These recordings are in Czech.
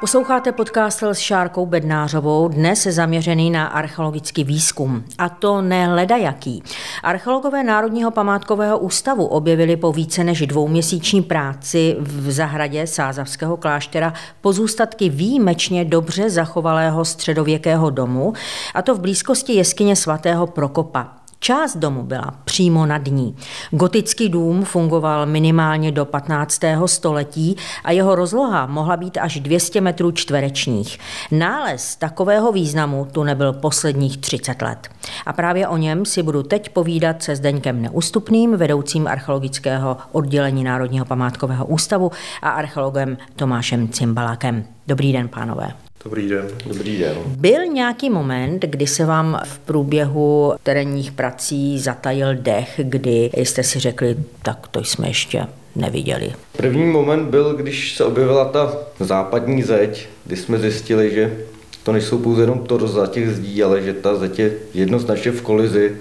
Posloucháte podcast s Šárkou Bednářovou, dnes zaměřený na archeologický výzkum. A to ne ledajaký. Archeologové Národního památkového ústavu objevili po více než dvouměsíční práci v zahradě Sázavského kláštera pozůstatky výjimečně dobře zachovalého středověkého domu, a to v blízkosti jeskyně svatého Prokopa. Část domu byla přímo nad ní. Gotický dům fungoval minimálně do 15. století a jeho rozloha mohla být až 200 metrů čtverečních. Nález takového významu tu nebyl posledních 30 let. A právě o něm si budu teď povídat se Zdeňkem Neústupným, vedoucím archeologického oddělení Národního památkového ústavu a archeologem Tomášem Cimbalákem. Dobrý den, pánové. Dobrý den. Dobrý den. Byl nějaký moment, kdy se vám v průběhu terénních prací zatajil dech, kdy jste si řekli, tak to jsme ještě neviděli? První moment byl, když se objevila ta západní zeď, kdy jsme zjistili, že to nejsou pouze jenom torza těch zdí, ale že ta zeď je jednoznačně v kolizi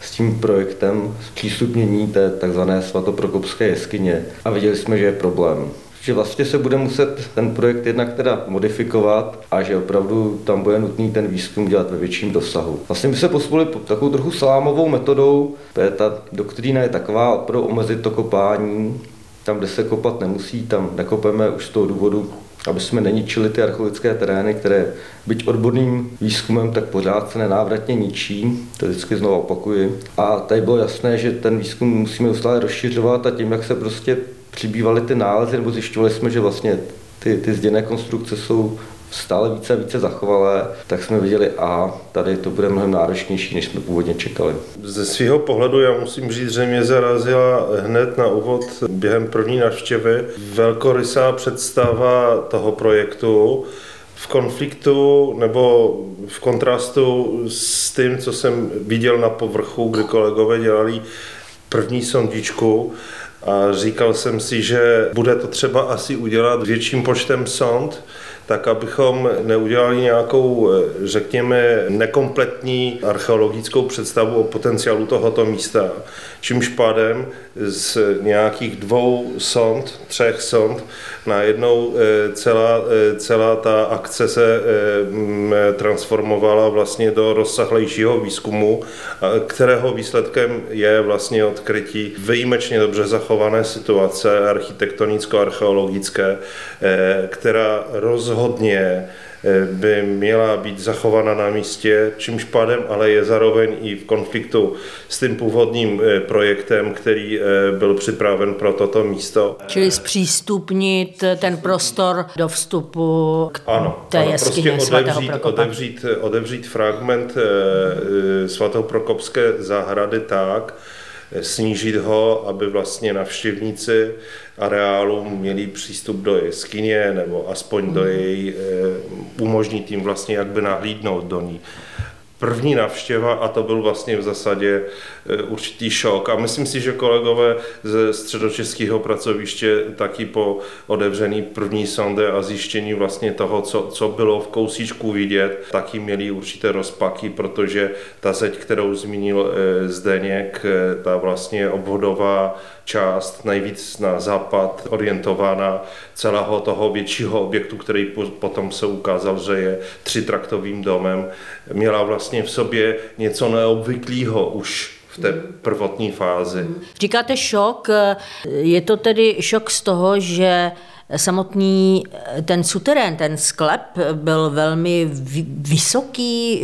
s tím projektem zpřístupnění té takzvané svatoprokopské jeskyně a viděli jsme, že je problém že vlastně se bude muset ten projekt jednak teda modifikovat a že opravdu tam bude nutný ten výzkum dělat ve větším dosahu. Vlastně my se posunuli takovou trochu salámovou metodou, ta doktrína je taková, pro omezit to kopání, tam, kde se kopat nemusí, tam nekopeme už z toho důvodu, aby jsme neničili ty archeologické terény, které byť odborným výzkumem, tak pořád se nenávratně ničí, to vždycky znovu opakuji. A tady bylo jasné, že ten výzkum musíme ustále rozšiřovat a tím, jak se prostě přibývaly ty nálezy, nebo zjišťovali jsme, že vlastně ty, ty zděné konstrukce jsou stále více a více zachovalé, tak jsme viděli, a tady to bude mnohem náročnější, než jsme původně čekali. Ze svého pohledu já musím říct, že mě zarazila hned na úvod během první návštěvy velkorysá představa toho projektu, v konfliktu nebo v kontrastu s tím, co jsem viděl na povrchu, kdy kolegové dělali první sondičku, a říkal jsem si, že bude to třeba asi udělat větším počtem sond, tak abychom neudělali nějakou, řekněme, nekompletní archeologickou představu o potenciálu tohoto místa. Čímž pádem z nějakých dvou sond, třech sond, najednou eh, celá, eh, celá ta akce se eh, transformovala vlastně do rozsahlejšího výzkumu, kterého výsledkem je vlastně odkrytí výjimečně dobře zachované situace architektonicko-archeologické, která rozhodně by měla být zachována na místě, čímž pádem ale je zároveň i v konfliktu s tím původním eh, projektem, který eh, byl připraven pro toto místo. Čili zpřístupnit ten prostor do vstupu k ano, té ano, jeskyně prostě svatého Prokopa. Odevřít, odevřít fragment eh, svatoprokopské zahrady tak, snížit ho, aby vlastně navštěvníci areálu měli přístup do jeskyně nebo aspoň do mhm. její, eh, umožnit jim vlastně jak by nahlídnout do ní první návštěva a to byl vlastně v zásadě e, určitý šok. A myslím si, že kolegové ze středočeského pracoviště taky po otevření první sonde a zjištění vlastně toho, co, co bylo v kousíčku vidět, taky měli určité rozpaky, protože ta zeď, kterou zmínil e, Zdeněk, e, ta vlastně obvodová část nejvíc na západ orientována celého toho většího objektu, který potom se ukázal, že je třitraktovým domem, měla vlastně v sobě něco neobvyklého už v té prvotní fázi. Říkáte šok, je to tedy šok z toho, že samotný eh, ten suterén, ten sklep byl velmi vysoký,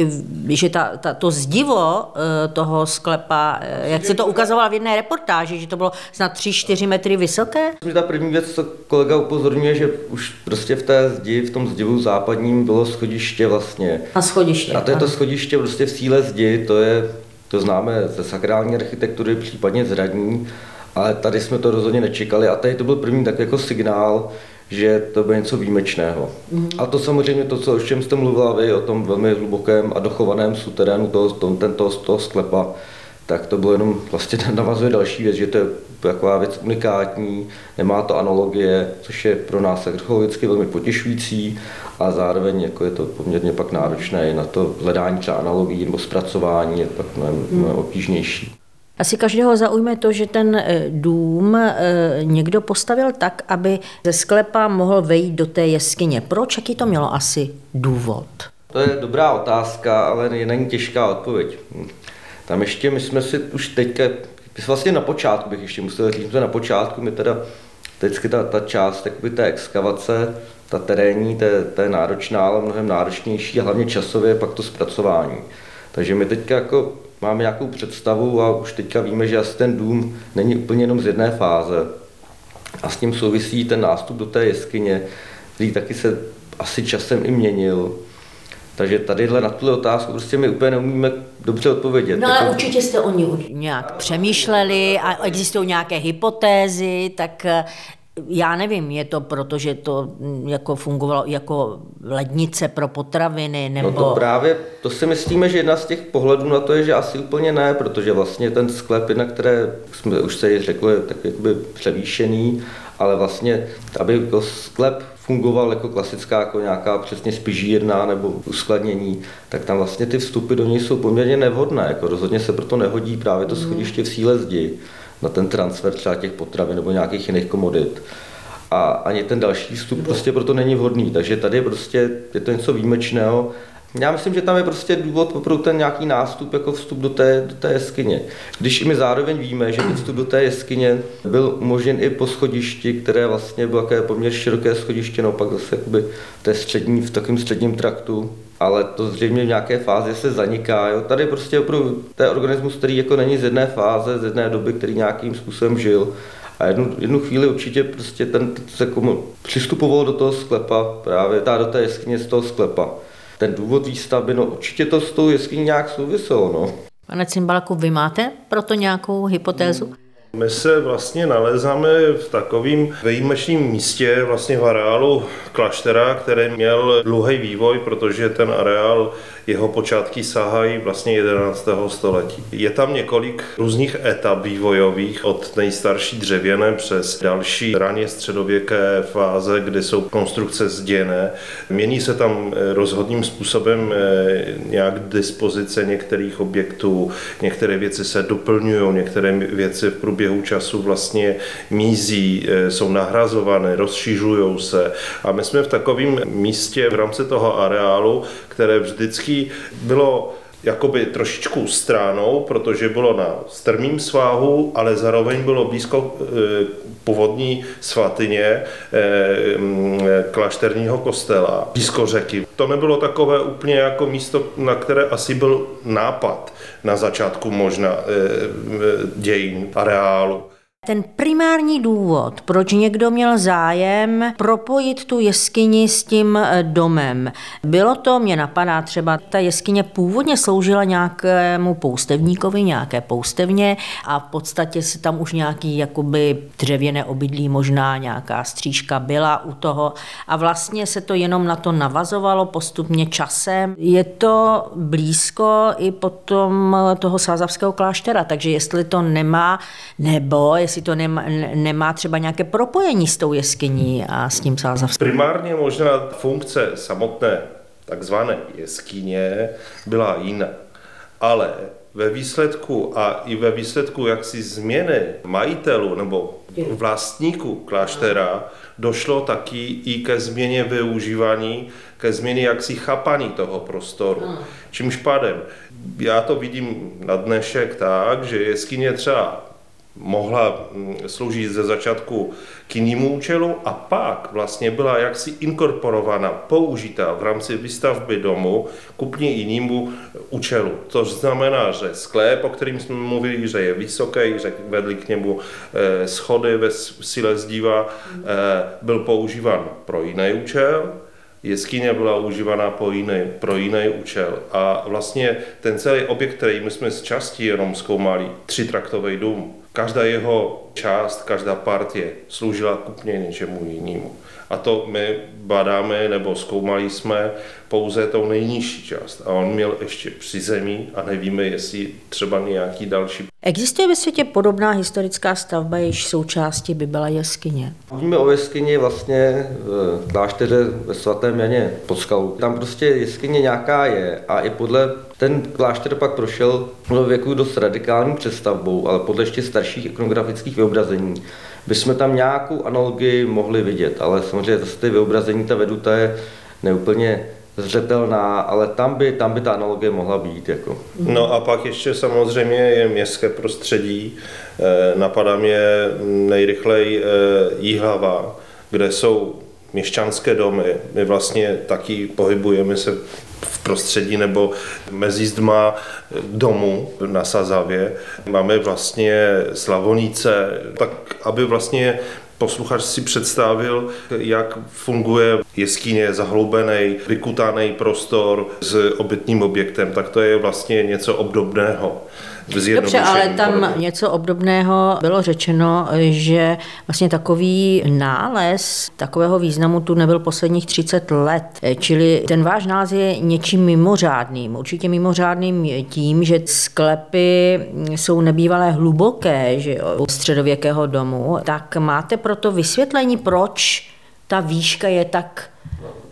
že ta, ta, to zdivo eh, toho sklepa, eh, jak se to ukazovalo v jedné reportáži, že to bylo snad 3-4 metry vysoké? Ta první věc, co kolega upozorňuje, že už prostě v té zdi, v tom zdivu západním bylo schodiště vlastně. A schodiště. A to je to schodiště prostě v síle zdi, to je, to známe ze sakrální architektury, případně z radní, ale tady jsme to rozhodně nečekali a tady to byl první tak jako signál, že to bude něco výjimečného. Mm. A to samozřejmě to, co, o čem jste mluvila vy, o tom velmi hlubokém a dochovaném suterénu toho, toho, ten, toho, toho sklepa, tak to bylo jenom, vlastně navazuje další věc, že to je taková věc unikátní, nemá to analogie, což je pro nás archeologicky velmi potěšující a zároveň jako je to poměrně pak náročné na to hledání třeba analogií nebo zpracování je pak mnohem, mnohem obtížnější. Asi každého zaujme to, že ten eh, dům eh, někdo postavil tak, aby ze sklepa mohl vejít do té jeskyně. Proč? Jaký to mělo asi důvod? To je dobrá otázka, ale není těžká odpověď. Tam ještě my jsme si už teďka, vlastně na počátku bych ještě musel říct, že na počátku my teda vždycky ta, ta část jakoby té exkavace, ta terénní, té, té náročná, ale mnohem náročnější hlavně časově pak to zpracování. Takže my teďka jako máme nějakou představu a už teďka víme, že asi ten dům není úplně jenom z jedné fáze. A s tím souvisí ten nástup do té jeskyně, který taky se asi časem i měnil. Takže tadyhle na tuhle otázku prostě my úplně neumíme dobře odpovědět. No ale Jako- určitě jste o ní nějak přemýšleli a existují nějaké hypotézy, tak já nevím, je to proto, že to mm, jako fungovalo jako lednice pro potraviny, nebo... No to právě, to si myslíme, že jedna z těch pohledů na to je, že asi úplně ne, protože vlastně ten sklep, na které jsme už se řekli, je tak jakoby převýšený, ale vlastně, aby jako sklep fungoval jako klasická, jako nějaká přesně spižírna nebo uskladnění, tak tam vlastně ty vstupy do něj jsou poměrně nevhodné. Jako rozhodně se proto nehodí právě to schodiště v síle zdi na ten transfer třeba těch potravin nebo nějakých jiných komodit. A ani ten další vstup prostě proto není vhodný. Takže tady prostě je to něco výjimečného. Já myslím, že tam je prostě důvod pro ten nějaký nástup jako vstup do té, do té jeskyně. Když i my zároveň víme, že ten vstup do té jeskyně byl umožněn i po schodišti, které vlastně bylo také poměrně široké schodiště, no pak zase jakoby v té střední, v takovém středním traktu, ale to zřejmě v nějaké fázi se zaniká. Jo. Tady prostě opravdu to je organismus, který jako není z jedné fáze, z jedné doby, který nějakým způsobem žil. A jednu, jednu chvíli určitě prostě ten se komu, přistupoval do toho sklepa, právě ta do té jeskyně z toho sklepa. Ten důvod výstavby, no určitě to s tou jeskyní nějak souviselo, no. Pane Cimbalku, vy máte proto nějakou hypotézu? My se vlastně nalézáme v takovým výjimečném místě, vlastně v areálu kláštera, který měl dlouhý vývoj, protože ten areál, jeho počátky sahají vlastně 11. století. Je tam několik různých etap vývojových, od nejstarší dřevěné přes další raně středověké fáze, kde jsou konstrukce zděné. Mění se tam eh, rozhodným způsobem eh, nějak dispozice některých objektů, některé věci se doplňují, některé věci v průběhu času vlastně mizí, eh, jsou nahrazované, rozšiřují se. A my jsme v takovém místě v rámci toho areálu, které vždycky bylo jakoby trošičku stránou, protože bylo na strmým svahu, ale zároveň bylo blízko eh, původní svatyně eh, mm, klášterního kostela, blízko řeky. To nebylo takové úplně jako místo, na které asi byl nápad na začátku možná eh, dějin areálu. Ten primární důvod, proč někdo měl zájem propojit tu jeskyni s tím eh, domem, bylo to, mě napadá třeba, ta jeskyně původně sloužila nějakému poustevníkovi, nějaké poustevně a v podstatě se tam už nějaký jakoby dřevěné obydlí, možná nějaká střížka byla u toho a vlastně se to jenom na to navazovalo postupně časem. Je to blízko i potom toho sázavského kláštera, takže jestli to nemá, nebo jestli to nemá, nemá třeba nějaké propojení s tou jeskyní a s tím sázavským. Primárně možná funkce samotné takzvané jeskyně byla jiná, ale ve výsledku a i ve výsledku jaksi změny majitelů nebo vlastníků kláštera došlo taky i ke změně využívání, ke změně jaksi chápaní toho prostoru. Čímž pádem, já to vidím na dnešek tak, že jeskyně třeba mohla mm, sloužit ze začátku k jinému účelu a pak vlastně byla jaksi inkorporována, použita v rámci výstavby domu k úplně jinému účelu. To znamená, že sklep, o kterým jsme mluvili, že je vysoký, že vedli k němu eh, schody ve síle zdiva, eh, byl používán pro jiný účel, jeskyně byla užívaná po jiný, pro jiný účel. A vlastně ten celý objekt, který my jsme z části jenom zkoumali, třitraktový dům, každá jeho část, každá partie sloužila k úplně něčemu jinému. A to my badáme nebo zkoumali jsme pouze tou nejnižší část. A on měl ještě přízemí a nevíme, jestli třeba nějaký další. Existuje ve světě podobná historická stavba, jejíž součástí by byla jeskyně? Mluvíme o jeskyni vlastně v klášteře ve svatém Janě pod skalou. Tam prostě jeskyně nějaká je a i podle Ten klášter pak prošel do věku dost radikální přestavbou, ale podle ještě starších ikonografických vyobrazení bychom tam nějakou analogii mohli vidět, ale samozřejmě zase ty vyobrazení, ta veduta je neúplně zřetelná, ale tam by, tam by ta analogie mohla být. Jako. No a pak ještě samozřejmě je městské prostředí. Eh, napadá mě nejrychleji eh, Jihlava, kde jsou měšťanské domy. My vlastně taky pohybujeme se v prostředí nebo mezi zdma domu na Sazavě. Máme vlastně Slavonice, tak aby vlastně posluchač si představil, jak funguje jeskyně, zahloubený, vykutaný prostor s obytným objektem, tak to je vlastně něco obdobného. Dobře, ale tam podobně. něco obdobného bylo řečeno, že vlastně takový nález takového významu tu nebyl posledních 30 let. Čili ten váš nález je něčím mimořádným. Určitě mimořádným tím, že sklepy jsou nebývalé hluboké že jo, středověkého domu. Tak máte proto vysvětlení, proč ta výška je tak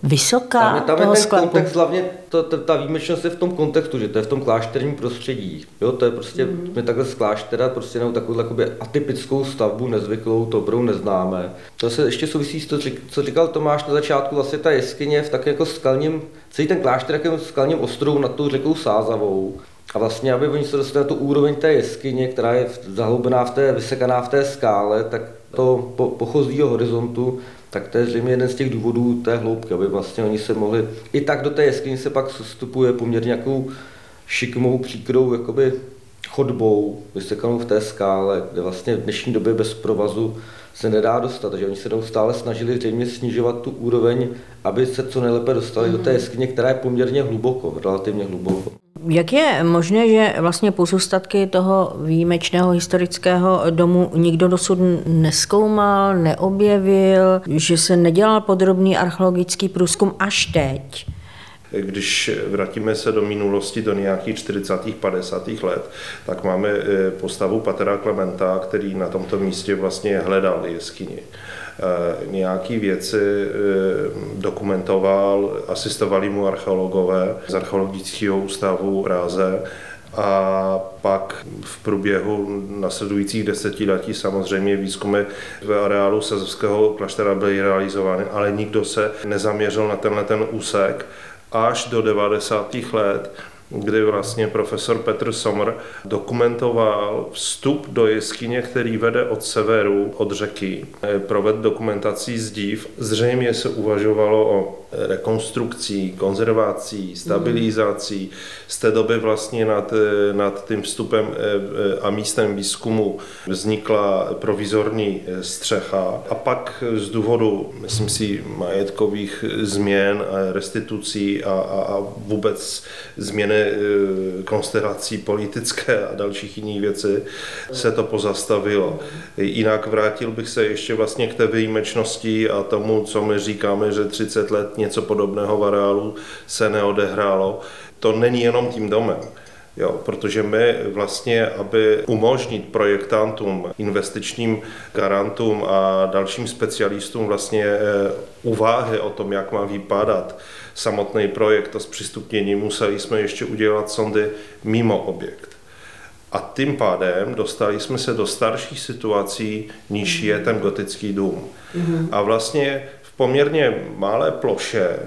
vysoká tam je, tam toho je ten sklepu. kontext, hlavně to, to, ta výjimečnost je v tom kontextu, že to je v tom klášterním prostředí. Jo, to je prostě, mm. my takhle z kláštera prostě nebo takovou jakoby atypickou stavbu, nezvyklou, to opravdu neznáme. To se ještě souvisí s to, co říkal Tomáš na začátku, vlastně ta jeskyně v tak jako skalním, celý ten klášter jako skalním ostrovu nad tou řekou Sázavou. A vlastně, aby oni se dostali na tu úroveň té jeskyně, která je zahloubená v té, vysekaná v té skále, tak to po, pochozího horizontu tak to je zřejmě jeden z těch důvodů té hloubky, aby vlastně oni se mohli, i tak do té jeskyně se pak vstupuje poměrně nějakou šikmou, příkrou jakoby chodbou, vysekanou v té skále, kde vlastně v dnešní době bez provazu se nedá dostat. Takže oni se neustále snažili zřejmě snižovat tu úroveň, aby se co nejlépe dostali mm. do té mhm. jeskyně, která je poměrně hluboko, relativně hluboko. Jak je možné, že vlastně pozůstatky toho výjimečného historického domu nikdo dosud neskoumal, neobjevil, že se nedělal podrobný archeologický průzkum až teď? Když vrátíme se do minulosti, do nějakých 40. 50. let, tak máme eh, postavu Patera Klementa, který na tomto místě vlastně hledal jeskyni. Eh, nějaké věci eh, dokumentoval, asistovali mu archeologové z archeologického ústavu Ráze a pak v průběhu nasledujících desetiletí samozřejmě výzkumy v areálu Sazovského kláštera byly realizovány, ale nikdo se nezaměřil na tenhle ten úsek až do 90. let, kdy vlastně profesor Petr Sommer dokumentoval vstup do jeskyně, který vede od severu, od řeky. Proved dokumentací zdív. Zřejmě se uvažovalo o rekonstrukcí, konzervací, stabilizací. Z té doby vlastně nad, nad tím vstupem eh, a místem výzkumu vznikla provizorní střecha a pak z důvodu, myslím si, majetkových změn, restitucí a, a, a vůbec změny eh, konstelací politické a dalších jiných věcí se to pozastavilo. Jinak vrátil bych se ještě vlastně k té výjimečnosti a tomu, co my říkáme, že 30 let něco podobného v areálu se neodehrálo. To není jenom tím domem. Jo, protože my vlastně, aby umožnit projektantům, investičním garantům a dalším specialistům vlastně eh, uváhy o tom, jak má vypadat samotný projekt a zpřístupnění, museli jsme ještě udělat sondy mimo objekt. A tím pádem dostali jsme se do starších situací, níž je ten gotický dům. Mm-hmm. A vlastně poměrně malé ploše,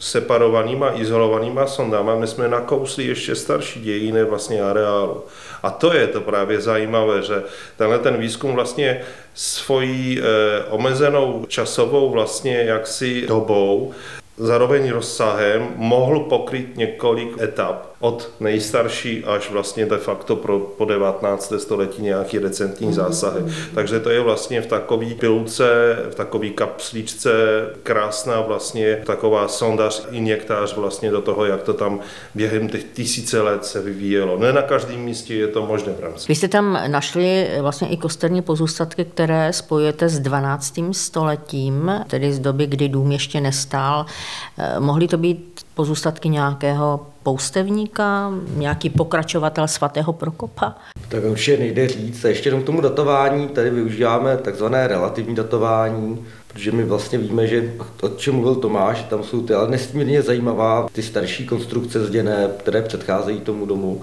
separovanýma, izolovanýma sondama, my jsme nakousli ještě starší dějiny vlastně areálu. A to je to právě zajímavé, že tenhle ten výzkum vlastně svojí eh, omezenou časovou vlastně jaksi dobou zároveň rozsahem mohl pokryt několik etap od nejstarší až vlastně de facto pro, po 19. století nějaký recentní mhm. zásahy. Takže to je vlastně v takový pilce, v takový kapslíčce krásná vlastně taková sondař, injektář vlastně do toho, jak to tam během těch tisíce let se vyvíjelo. Ne na každém místě je to možné v rámci. Vy jste tam našli vlastně i kosterní pozůstatky, které spojujete s 12. stoletím, tedy z doby, kdy dům ještě nestál. Eh, mohly to být pozůstatky nějakého poustevníka, nějaký pokračovatel svatého Prokopa? Tak určitě nejde říct. A ještě jenom k tomu datování, tady využíváme takzvané relativní datování, protože my vlastně víme, že o čem mluvil Tomáš, tam jsou ty ale nesmírně zajímavá, ty starší konstrukce zděné, které předcházejí tomu domu,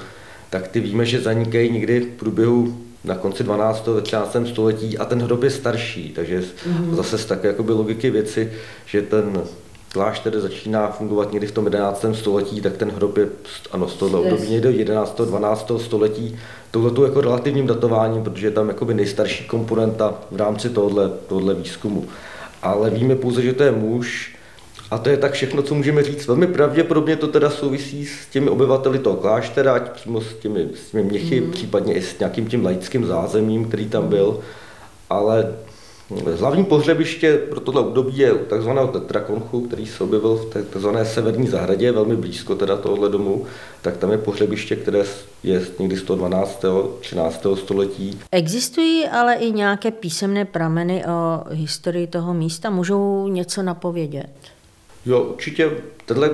tak ty víme, že zanikají někdy v průběhu na konci 12. ve 13. století a ten hrob je starší, takže mm-hmm. zase z také jakoby logiky věci, že ten klášter začíná fungovat někdy v tom 11. století, tak ten hrob je ano, z toho období někdy 11. 12. století, touhletou jako relativním datováním, protože je tam jakoby nejstarší komponenta v rámci tohohle, tohohle výzkumu. Ale víme pouze, že to je muž, a to je tak všechno, co můžeme říct. Velmi pravděpodobně to teda souvisí s těmi obyvateli toho kláštera, ať přímo s těmi, s těmi měchy, mm. případně i s nějakým tím laickým zázemím, který tam byl. Ale hlavní pohřebiště pro tohle období je tzv. tetrakonchu, který se objevil v tzv. severní zahradě, velmi blízko teda tohohle domu, tak tam je pohřebiště, které je někdy z toho 12. 13. století. Existují ale i nějaké písemné prameny o historii toho místa, můžou něco napovědět? Jo, určitě tenhle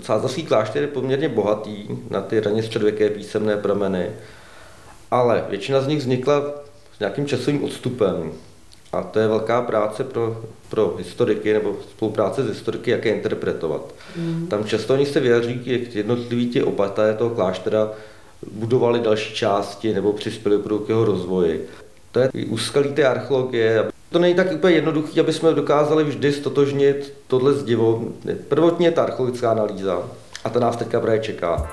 sázavský klášter je poměrně bohatý na ty raně středověké písemné prameny, ale většina z nich vznikla s nějakým časovým odstupem. A to je velká práce pro, pro historiky nebo spolupráce s historiky, jak je interpretovat. Mm. Tam často oni se vyjadří, jak jednotliví ti opaté toho kláštera budovali další části nebo přispěli k jeho rozvoji. To je úskalí té archeologie, to není tak úplně jednoduché, aby jsme dokázali vždy stotožnit tohle zdivo. Prvotně je ta archeologická analýza a ta nás teďka právě čeká.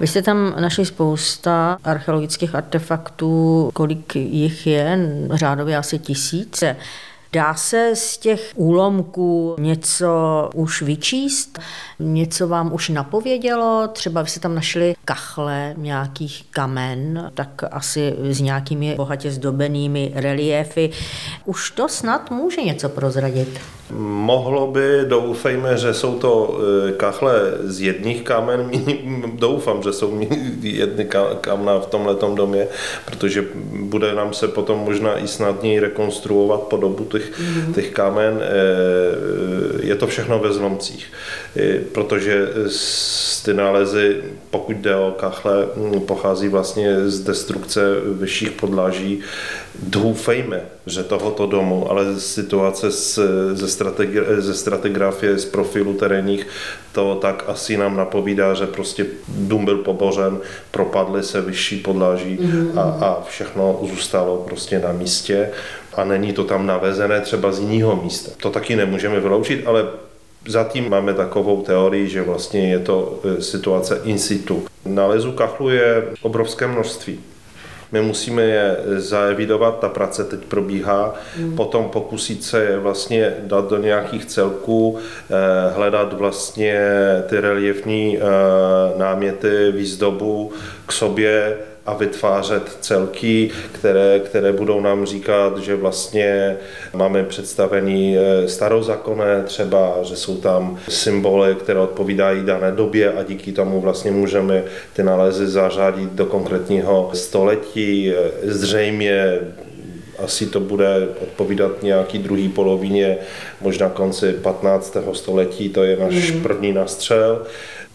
Vy jste tam našli spousta archeologických artefaktů, kolik jich je, řádově asi tisíce. Dá se z těch úlomků něco už vyčíst? Něco vám už napovědělo? Třeba vy jste tam našli kachle nějakých kamen, tak asi s nějakými bohatě zdobenými reliéfy. Už to snad může něco prozradit. Mohlo by, doufejme, že jsou to e, kachle z jedných kamen, doufám, že jsou jedny kamna v tomhle domě, protože bude nám se potom možná i snadněji rekonstruovat podobu těch, mm. těch kamen. E, je to všechno ve zlomcích, e, protože ty nálezy, pokud jde o kachle, pochází vlastně z destrukce vyšších podlaží. Doufejme, že tohoto domu, ale situace z, ze, strategi, ze stratigrafie, z profilu terénních, to tak asi nám napovídá, že prostě dům byl pobořen, propadly se vyšší podlaží mm-hmm. a, a všechno zůstalo prostě na místě a není to tam navezené třeba z jiného místa. To taky nemůžeme vyloučit, ale Zatím máme takovou teorii, že vlastně je to e, situace in situ. Nálezu kachlu je obrovské množství. My musíme je zaevidovat, ta práce teď probíhá, mm. potom pokusit se je vlastně dát do nějakých celků, eh, hledat vlastně ty reliefní eh, náměty, výzdobu k sobě, a vytvářet celky, které, které budou nám říkat, že vlastně máme představený eh, starozákonné třeba, že jsou tam symboly, které odpovídají dané době a díky tomu vlastně můžeme ty nálezy zařadit do konkrétního století. Eh, zřejmě asi to bude odpovídat nějaký druhý polovině, možná konci 15. století, to je náš mm. první nastřel.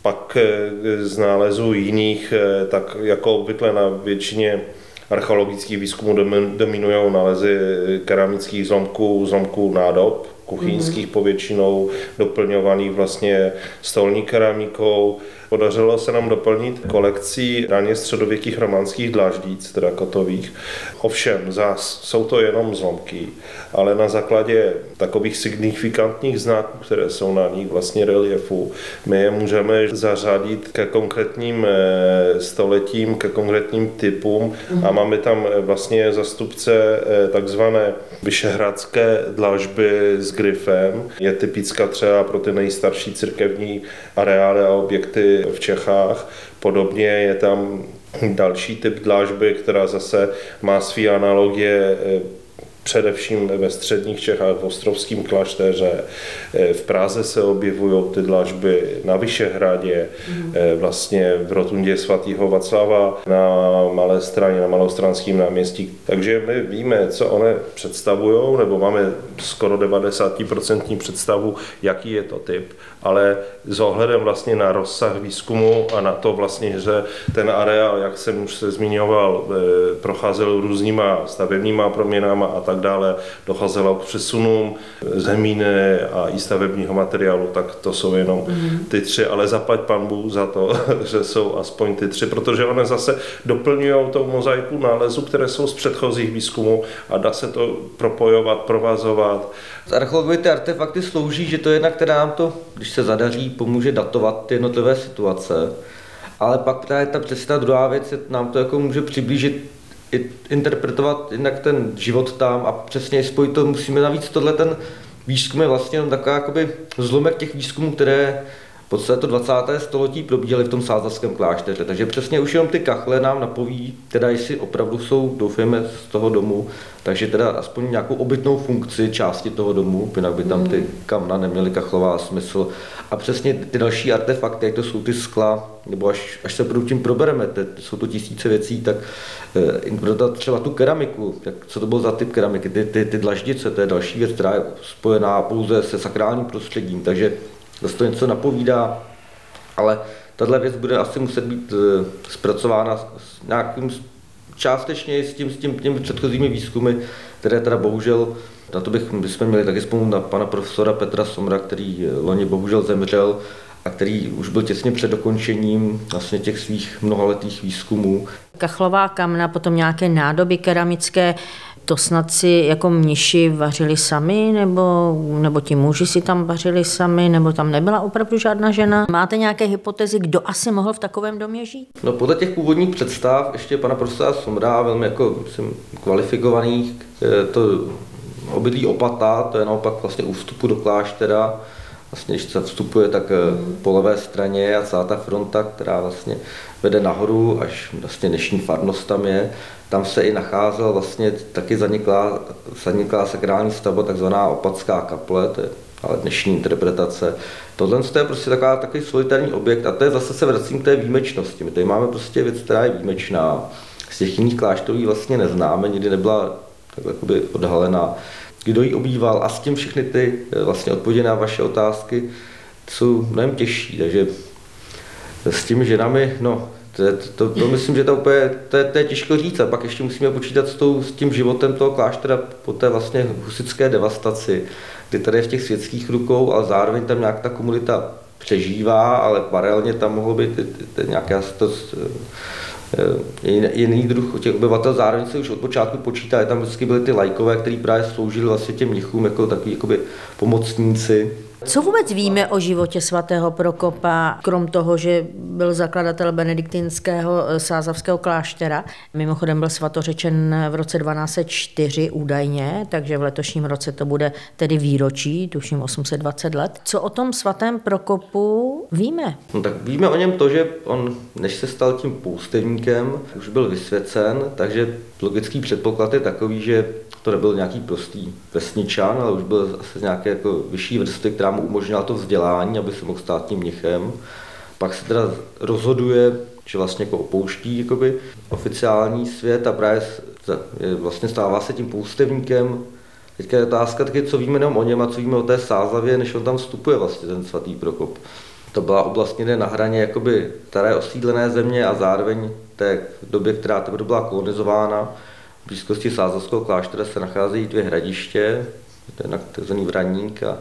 Pak eh, z nálezů jiných, eh, tak jako obvykle na většině archeologických výzkumů dominují nálezy keramických zlomků, zlomků nádob, kuchyňských mm-hmm. povětšinou, doplňovaných vlastně stolní keramikou, Podařilo se nám doplnit kolekcí raně středověkých románských dláždíc, teda kotových. Ovšem, zás jsou to jenom zlomky, ale na základě takových signifikantních znaků, které jsou na nich vlastně reliefu, my je můžeme zařadit ke konkrétním eh, stoletím, ke konkrétním typům a mhm. máme tam eh, vlastně zastupce eh, takzvané vyšehradské dlažby s grifem. Je typická třeba pro ty nejstarší církevní areály a objekty v Čechách. Podobně je tam další typ dlážby, která zase má své analogie eh, především ve středních Čechách, v Ostrovském klášteře. Eh, v Praze se objevují ty dlažby na Vyšehradě, mm. vlastně v rotundě svatého Vaclava na Malé straně, na Malostranském náměstí. Takže my víme, co one představují, nebo máme skoro 90% představu, jaký je to typ ale s ohledem vlastně na rozsah výzkumu a na to vlastně, že ten areál, jak jsem už se zmiňoval, eh, procházel různýma stavebníma proměnama a tak dále, docházelo k přesunům zemíny a i stavebního materiálu, tak to jsou jenom mm. ty tři, ale zaplať pan Bůh za to, že jsou aspoň ty tři, protože one zase doplňují tou mozaiku nálezů, které jsou z předchozích výzkumů a dá se to propojovat, provazovat. Z archeologie ty artefakty slouží, že to je jedna, která nám to, když se zadaří, pomůže datovat ty jednotlivé situace. Ale pak ta je ta přesně ta druhá věc, nám to jako může přiblížit interpretovat jinak ten život tam a přesně spojit to musíme navíc tohle ten výzkum je vlastně taková jakoby zlomek těch výzkumů, které podstatě to 20. století probíhaly v tom sázavském klášteře. Takže přesně už jenom ty kachle nám napoví, teda jestli opravdu jsou, doufejme, z toho domu, takže teda aspoň nějakou obytnou funkci části toho domu, jinak by tam ty kamna neměly kachlová smysl. A přesně ty další artefakty, jak to jsou ty skla, nebo až, až se budou tím probereme, te, jsou to tisíce věcí, tak eh, třeba tu keramiku, jak, co to bylo za typ keramiky, ty, ty, ty dlaždice, to je další věc, která je spojená pouze se sakrálním prostředím, takže zase to něco napovídá, ale tahle věc bude asi muset být eh, zpracována s nějakým částečně s tím, s tím těmi předchozími výzkumy, které teda bohužel, na to bych, bychom měli taky vzpomenout na pana profesora Petra Somra, který eh, loni bohužel zemřel a který už byl těsně před dokončením vlastně těch svých mnohaletých výzkumů. Kachlová kamna, potom nějaké nádoby keramické, to snad si jako mniši vařili sami, nebo, nebo ti muži si tam vařili sami, nebo tam nebyla opravdu žádná žena? Máte nějaké hypotézy, kdo asi mohl v takovém domě žít? No podle těch původních představ ještě pana profesora Somra, velmi jako myslím, kvalifikovaných, to obydlí opata, to je naopak vlastně u vstupu do kláštera, vlastně když se vstupuje, tak mm. po levé straně a celá ta fronta, která vlastně vede nahoru, až vlastně dnešní farnost tam je, tam se i nacházel vlastně taky zaniklá, zaniklá sakrální stavba, takzvaná opatská kaple, to je ale dnešní interpretace. Tohle je prostě taková, takový solitární objekt a to je zase se vracím k té výjimečnosti. My tady máme prostě věc, která je výjimečná. Z těch jiných kláštorů vlastně neznáme, nikdy nebyla takhle odhalená. Kdo ji obýval a s tím všechny ty eh, vlastně odpovědi na vaše otázky jsou mnohem těžší, takže s těmi ženami, no, to, to, to, to myslím, že to, úplně, to, je, to je těžko říct. A pak ještě musíme počítat s, tou, s tím životem toho kláštera po té vlastně husické devastaci, kdy tady je v těch světských rukou, ale zároveň tam nějak ta komunita přežívá, ale paralelně tam mohlo být nějaká to, jiný druh těch obyvatel, zároveň se už od počátku počítá, tam vždycky byly ty lajkové, který právě sloužili vlastně těm mnichům jako takový jakoby pomocníci. Co vůbec víme o životě svatého Prokopa, krom toho, že byl zakladatel benediktinského eh, sázavského kláštera? Mimochodem byl svatořečen v roce 1204 údajně, takže v letošním roce to bude tedy výročí, tuším 820 let. Co o tom svatém Prokopu víme? No tak víme o něm to, že on, než se stal tím půstevníkem, už byl vysvěcen, takže logický předpoklad je takový, že to nebyl nějaký prostý vesničan, ale už byl asi z nějaké jako vyšší vrstvy, která mu umožnila to vzdělání, aby se mohl stát tím mnichem. Pak se teda rozhoduje, že vlastně jako opouští jakoby, oficiální svět a právě vlastně stává se tím poustevníkem. Teďka je otázka taky, co víme jenom o něm a co víme o té Sázavě, než on tam vstupuje vlastně ten svatý Prokop. To byla oblast někde na hraně jakoby staré osídlené země a zároveň té době, která teprve byla kolonizována, v blízkosti Sázovského kláštera se nacházejí dvě hradiště, jednak tzv. Vraník a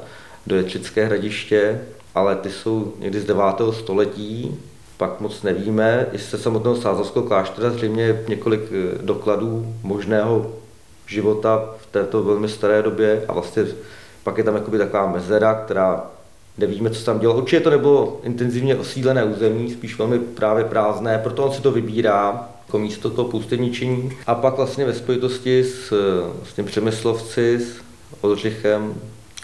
Doječické hradiště, ale ty jsou někdy z 9. století, pak moc nevíme. I se samotného Sázovského kláštera zřejmě je několik eh, dokladů možného života v této velmi staré době a vlastně pak je tam jakoby taková mezera, která nevíme, co tam dělal. Určitě to nebylo intenzivně osídlené území, spíš velmi právě prázdné, proto on si to vybírá jako místo toho pusteničení. A pak vlastně ve spojitosti s, s tím Přemyslovci, s Oldřichem,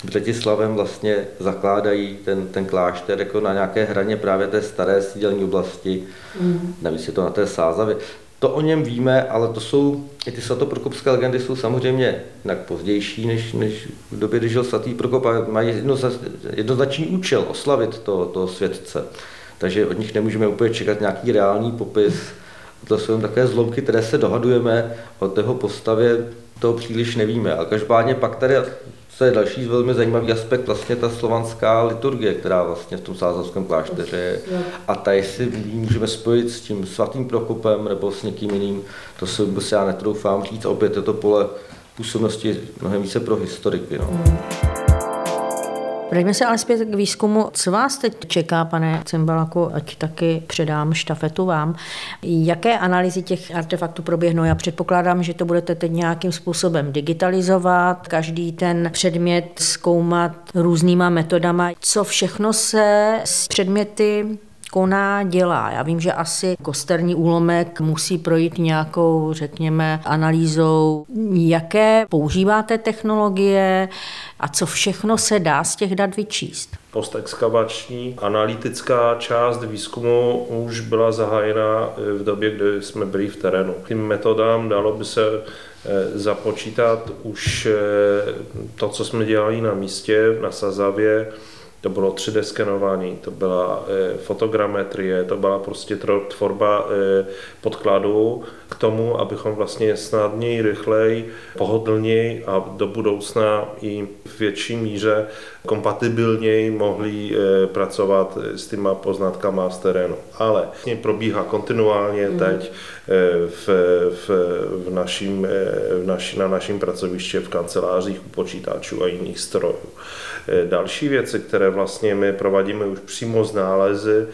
Břetislavem vlastně zakládají ten, ten klášter jako na nějaké hraně právě té staré sídelní oblasti. Mm. Navíc je to na té Sázavě. To o něm víme, ale to jsou, i ty svatoprokopské legendy jsou samozřejmě jinak pozdější, než, než v době, kdy žil svatý Prokop a mají jednoznačný účel oslavit to, to světce. Takže od nich nemůžeme úplně čekat nějaký reálný popis to jsou také zlomky, které se dohadujeme o tého postavě, toho příliš nevíme. A každopádně pak tady co je další velmi zajímavý aspekt, vlastně ta slovanská liturgie, která vlastně v tom sázavském klášteře je. A ta, jestli můžeme spojit s tím svatým Prokopem nebo s někým jiným, to se vůbec já netroufám říct. Opět je to pole působnosti mnohem více pro historiky. No. Vraťme se ale zpět k výzkumu. Co vás teď čeká, pane Cimbalaku, ať taky předám štafetu vám. Jaké analýzy těch artefaktů proběhnou? Já předpokládám, že to budete teď nějakým způsobem digitalizovat, každý ten předmět zkoumat různýma metodama. Co všechno se s předměty koná, dělá. Já vím, že asi kosterní úlomek musí projít nějakou, řekněme, analýzou, jaké používáte technologie a co všechno se dá z těch dat vyčíst. Postexkavační analytická část výzkumu už byla zahájena v době, kdy jsme byli v terénu. Tím metodám dalo by se eh, započítat už eh, to, co jsme dělali na místě, na Sazavě, to bylo 3D skenování, to byla e, fotogrametrie, to byla prostě tvorba e, podkladů k tomu, abychom vlastně snadněji, rychleji, pohodlněji a do budoucna i v větší míře kompatibilněji mohli e, pracovat s těma poznatkama z terénu. Ale vlastně probíhá kontinuálně mm. teď v, v, v naším, v naši, na našem pracoviště v kancelářích u počítačů a jiných strojů. Další věci, které vlastně my provádíme už přímo z nálezy,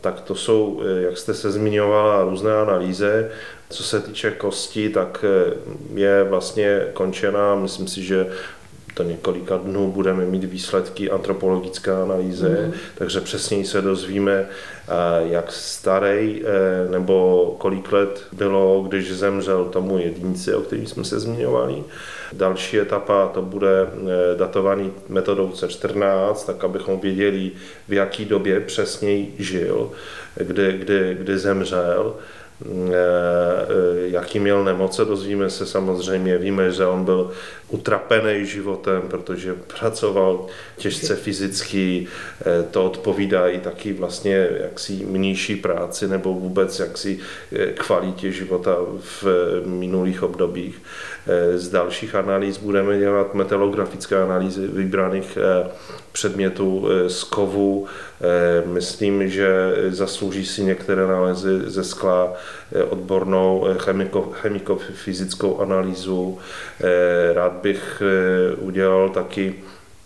tak to jsou, jak jste se zmiňovala, různé analýzy. Co se týče kosti, tak je vlastně končená, myslím si, že to několika dnů budeme mít výsledky antropologické analýzy, mm. takže přesněji se dozvíme, jak starý e, nebo kolik let bylo, když zemřel tomu jedinci, o kterým jsme se zmiňovali. Další etapa to bude e, datovaný metodou C14, tak abychom věděli, v jaký době přesněji žil, kdy, kdy, kdy zemřel. Eh, eh, jaký měl nemoce, dozvíme se samozřejmě. Víme, že on byl utrapený životem, protože pracoval těžce fyzicky, eh, to odpovídá i taky vlastně jaksi mnější práci nebo vůbec jaksi kvalitě života v minulých obdobích. Z dalších analýz budeme dělat metalografické analýzy vybraných předmětů z kovu. Myslím, že zaslouží si některé nálezy ze skla odbornou chemiko, chemiko-fyzickou analýzu. Rád bych udělal taky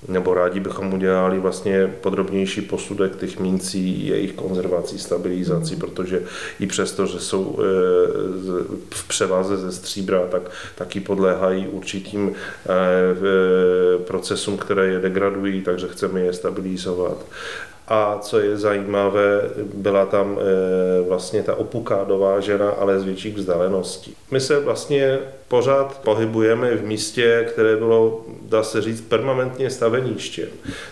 nebo rádi bychom udělali vlastně podrobnější posudek těch mincí, jejich konzervací, stabilizací, mm. protože i přesto, že jsou v převaze ze stříbra, tak taky podléhají určitým procesům, které je degradují, takže chceme je stabilizovat. A co je zajímavé, byla tam eh, vlastně ta opuka dovážena, ale z větších vzdáleností. My se vlastně pořád pohybujeme v místě, které bylo, dá se říct, permanentně staveništěm.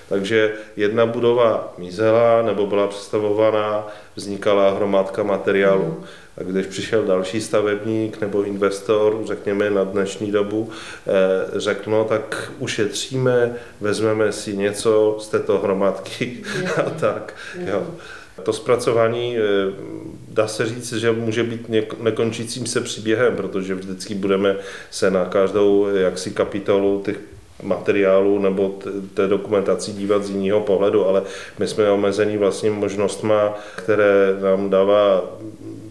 Takže jedna budova mizela nebo byla představovaná, vznikala hromádka materiálu. A když přišel další stavebník nebo investor, řekněme na dnešní dobu, eh, řekl, no tak ušetříme, vezmeme si něco z této hromadky a tak. Jo. To zpracování, eh, dá se říct, že může být nekončícím se příběhem, protože vždycky budeme se na každou jaksi kapitolu těch materiálu nebo té dokumentací dívat z jiného pohledu, ale my jsme omezení vlastně možnostma, které nám dává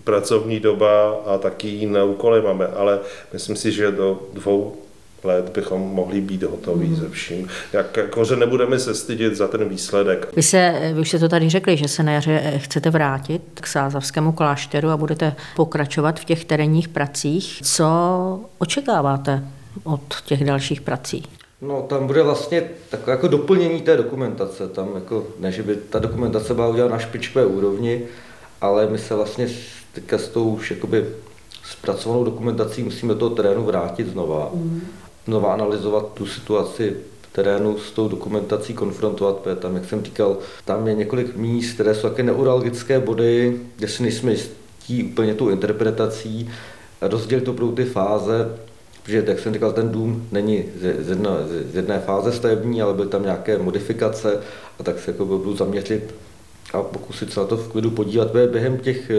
pracovní doba a taky jiné úkoly máme, ale myslím si, že do dvou let bychom mohli být hotoví mm. ze vším. Jak, jako, že nebudeme se stydět za ten výsledek. Vy, se, vy už jste to tady řekli, že se na jaře chcete vrátit k Sázavskému klášteru a budete pokračovat v těch terénních pracích. Co očekáváte od těch dalších prací? No, tam bude vlastně takové jako doplnění té dokumentace. Tam jako, ne, že by ta dokumentace byla udělána na špičkové úrovni, ale my se vlastně teďka s tou už jakoby zpracovanou dokumentací musíme do toho terénu vrátit znova. Mm. Znova analyzovat tu situaci terénu s tou dokumentací konfrontovat, protože tam, jak jsem říkal, tam je několik míst, které jsou také neuralgické body, kde si nejsme jistí úplně tou interpretací, rozdělit to pro ty fáze, protože, jak jsem říkal, ten dům není z jedné, z jedné fáze stavební, ale byly tam nějaké modifikace a tak se jako budu zaměřit a pokusit se na to v klidu podívat. Během těch,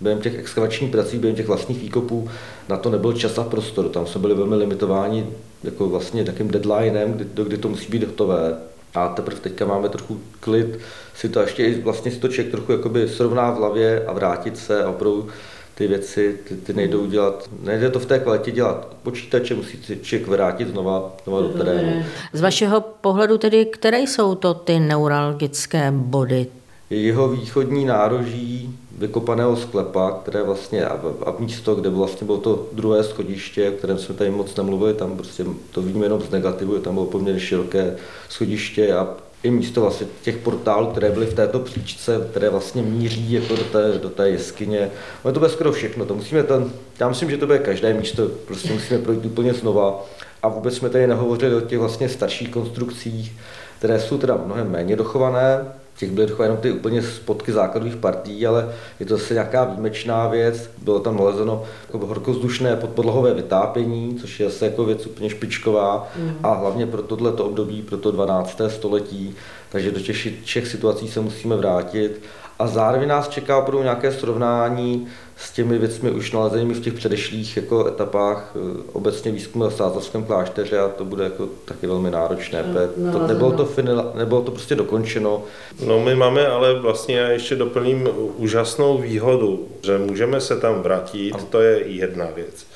během těch exkavačních prací, během těch vlastních výkopů na to nebyl čas a prostor. Tam jsme byli velmi limitováni jako vlastně takým deadlinem, kdy, do kdy to musí být hotové. A teprve teďka máme trochu klid, si to ještě vlastně si to člověk trochu jakoby srovná v hlavě a vrátit se a opravdu ty věci, ty, ty nejdou dělat, nejde to v té kvalitě dělat počítače, musí si člověk vrátit znova, znova do terénu. Z vašeho pohledu tedy, které jsou to ty neuralgické body? Je jeho východní nároží vykopaného sklepa, které vlastně a, a místo, kde vlastně bylo to druhé schodiště, o kterém jsme tady moc nemluvili, tam prostě to víme jenom z negativu, tam bylo poměrně široké schodiště a i místo vlastně těch portálů, které byly v této příčce, které vlastně míří jako do té, do té jeskyně. Ale to bude skoro všechno. To musíme ten, já myslím, že to bude každé místo, prostě musíme projít úplně znova. A vůbec jsme tady nehovořili o těch vlastně starších konstrukcích, které jsou teda mnohem méně dochované, těch byly takové jenom ty úplně spotky základních partí, ale je to zase nějaká výjimečná věc. Bylo tam nalezeno jako horkozdušné podpodlohové vytápění, což je zase jako věc úplně špičková mm. a hlavně pro tohleto období, pro to 12. století. Takže do těch všech situací se musíme vrátit. A zároveň nás čeká opravdu nějaké srovnání s těmi věcmi už nalezenými v těch předešlých jako etapách eh, obecně výzkumu v Sázavském klášteře a to bude jako taky velmi náročné. No, to, nebylo, to finila, nebylo to prostě dokončeno. No my máme ale vlastně, já ještě doplním úžasnou výhodu, že můžeme se tam vrátit, ano. to je jedna věc,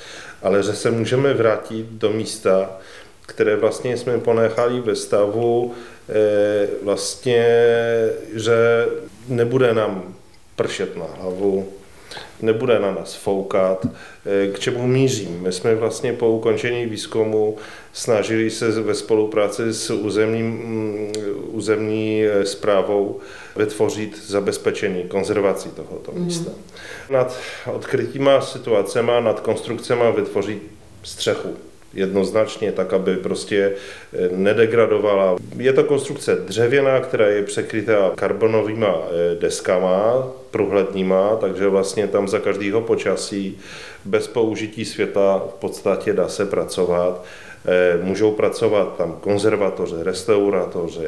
ale že se můžeme vrátit do místa, které vlastně jsme ponechali ve stavu, eh, vlastně, že nebude nám pršet na hlavu, nebude na nás foukat. Eh, k čemu mířím? My jsme vlastně po ukončení výzkumu snažili se ve spolupráci s územním, mm, územní zprávou eh, vytvořit zabezpečení, konzervací tohoto mhm. místa. Mm. Nad odkrytíma situacema, nad konstrukcemi vytvořit střechu jednoznačně, tak aby prostě eh, nedegradovala. Je to konstrukce dřevěná, která je překrytá karbonovými eh, deskama, průhledníma, takže vlastně tam za každého počasí bez použití světla v podstatě dá se pracovat. Eh, můžou pracovat tam konzervatoři, restauratoři,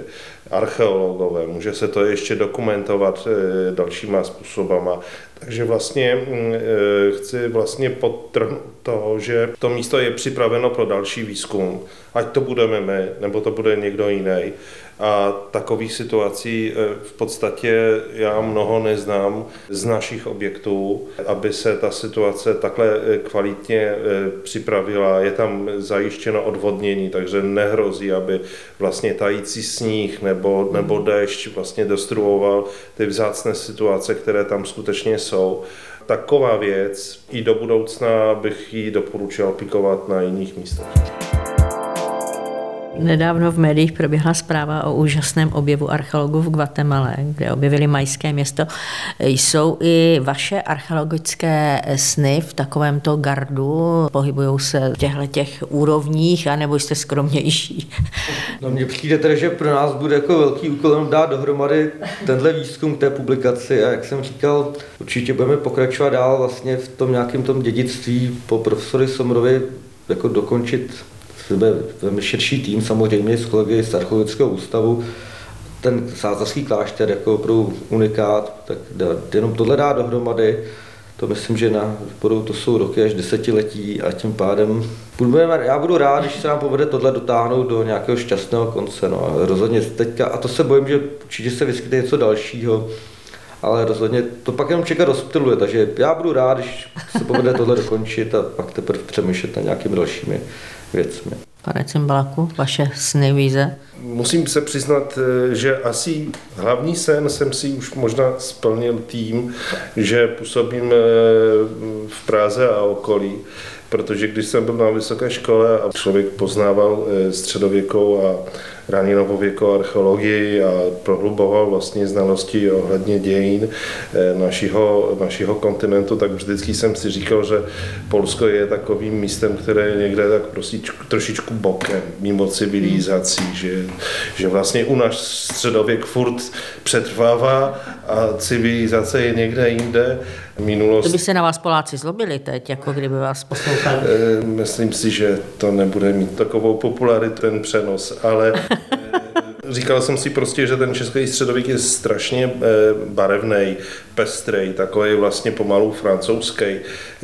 archeologové, může se to ještě dokumentovat dalšíma způsobama. Takže vlastně mm, eh, chci vlastně podtrhnout toho, že to místo je připraveno pro další výzkum, ať to budeme my, nebo to bude někdo jiný. A takových situací eh, v podstatě já mnoho neznám z našich objektů, aby se ta situace takhle eh, kvalitně připravila. Je tam zajištěno odvodnění, takže nehrozí, aby vlastně tající sníh nebo, nebo déšť vlastně destruoval ty vzácné situace, které tam skutečně jsou jsou. Taková věc i do budoucna bych ji doporučil aplikovat na jiných místech. Nedávno v médiích proběhla zpráva o úžasném objevu archeologů v Guatemala, kde objevili majské město. Jsou i vaše archeologické sny v takovémto gardu? Pohybují se v těchto těch úrovních, anebo jste skromnější? No mně přijde tedy, že pro nás bude jako velký úkol dát dohromady tenhle výzkum té publikaci a jak jsem říkal, určitě budeme pokračovat dál vlastně v tom nějakém tom dědictví po profesory Somrovi jako dokončit velmi širší tým samozřejmě s kolegy z Archeologického ústavu. Ten sázavský klášter jako opravdu unikát, tak jenom tohle dá dohromady. To myslím, že na budou, to jsou roky až desetiletí a tím pádem budeme, já budu rád, když se nám povede tohle dotáhnout do nějakého šťastného konce. No. A rozhodně teďka, a to se bojím, že určitě se vyskytne něco dalšího, ale rozhodně to pak jenom čekat rozptiluje, takže já budu rád, když se povede tohle dokončit a pak teprve přemýšlet na nějakými dalšími věcmi. Pane Cimbalaku, vaše sny, víze? Musím se přiznat, eh, že asi hlavní sen jsem si už možná splnil tím, že působím eh, v Praze a okolí, protože když jsem byl na vysoké škole a člověk poznával eh, středověkou a raní novověkou archeologii a prohluboval vlastně znalosti ohledně dějin eh, našeho, našeho kontinentu, tak vždycky jsem si říkal, že Polsko je takovým místem, které je někde tak trošičku, trošičku bokem, mimo civilizací, že, že vlastně u nás středověk furt přetrvává a civilizace je někde jinde. Minulost... To by se na vás Poláci zlobili teď, jako kdyby vás poslouchali. Eh, myslím si, že to nebude mít takovou popularitu ten přenos, ale Říkal jsem si prostě, že ten český středověk je strašně eh, barevný. Pestrej, takový vlastně pomalu francouzský,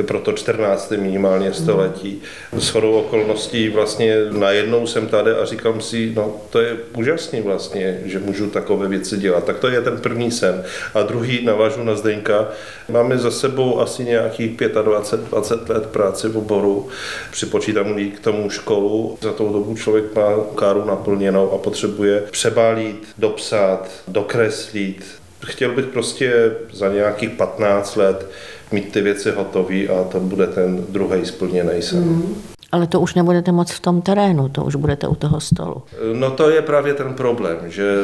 pro to 14. minimálně století. S chodou okolností vlastně najednou jsem tady a říkám si, no to je úžasný vlastně, že můžu takové věci dělat. Tak to je ten první sen. A druhý navážu na Zdeňka. Máme za sebou asi nějakých 25-20 let práce v oboru. Připočítám k tomu školu. Za tou dobu člověk má káru naplněnou a potřebuje přebálit, dopsat, dokreslit. Chtěl bych prostě za nějakých 15 let mít ty věci hotové a to bude ten druhý splněný sen. Mm. Ale to už nebudete moc v tom terénu, to už budete u toho stolu. No to je právě ten problém, že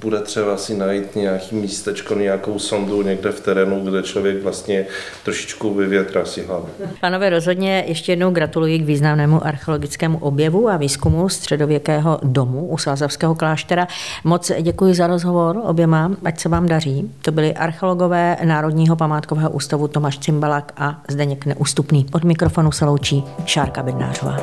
bude třeba si najít nějaký místečko, nějakou sondu někde v terénu, kde člověk vlastně trošičku vyvětrá si hlavu. Pánové, rozhodně ještě jednou gratuluji k významnému archeologickému objevu a výzkumu středověkého domu u Sázavského kláštera. Moc děkuji za rozhovor oběma, ať se vám daří. To byli archeologové Národního památkového ústavu Tomáš Cimbalak a Zdeněk Neústupný. Od mikrofonu se loučí Šárka 拿出来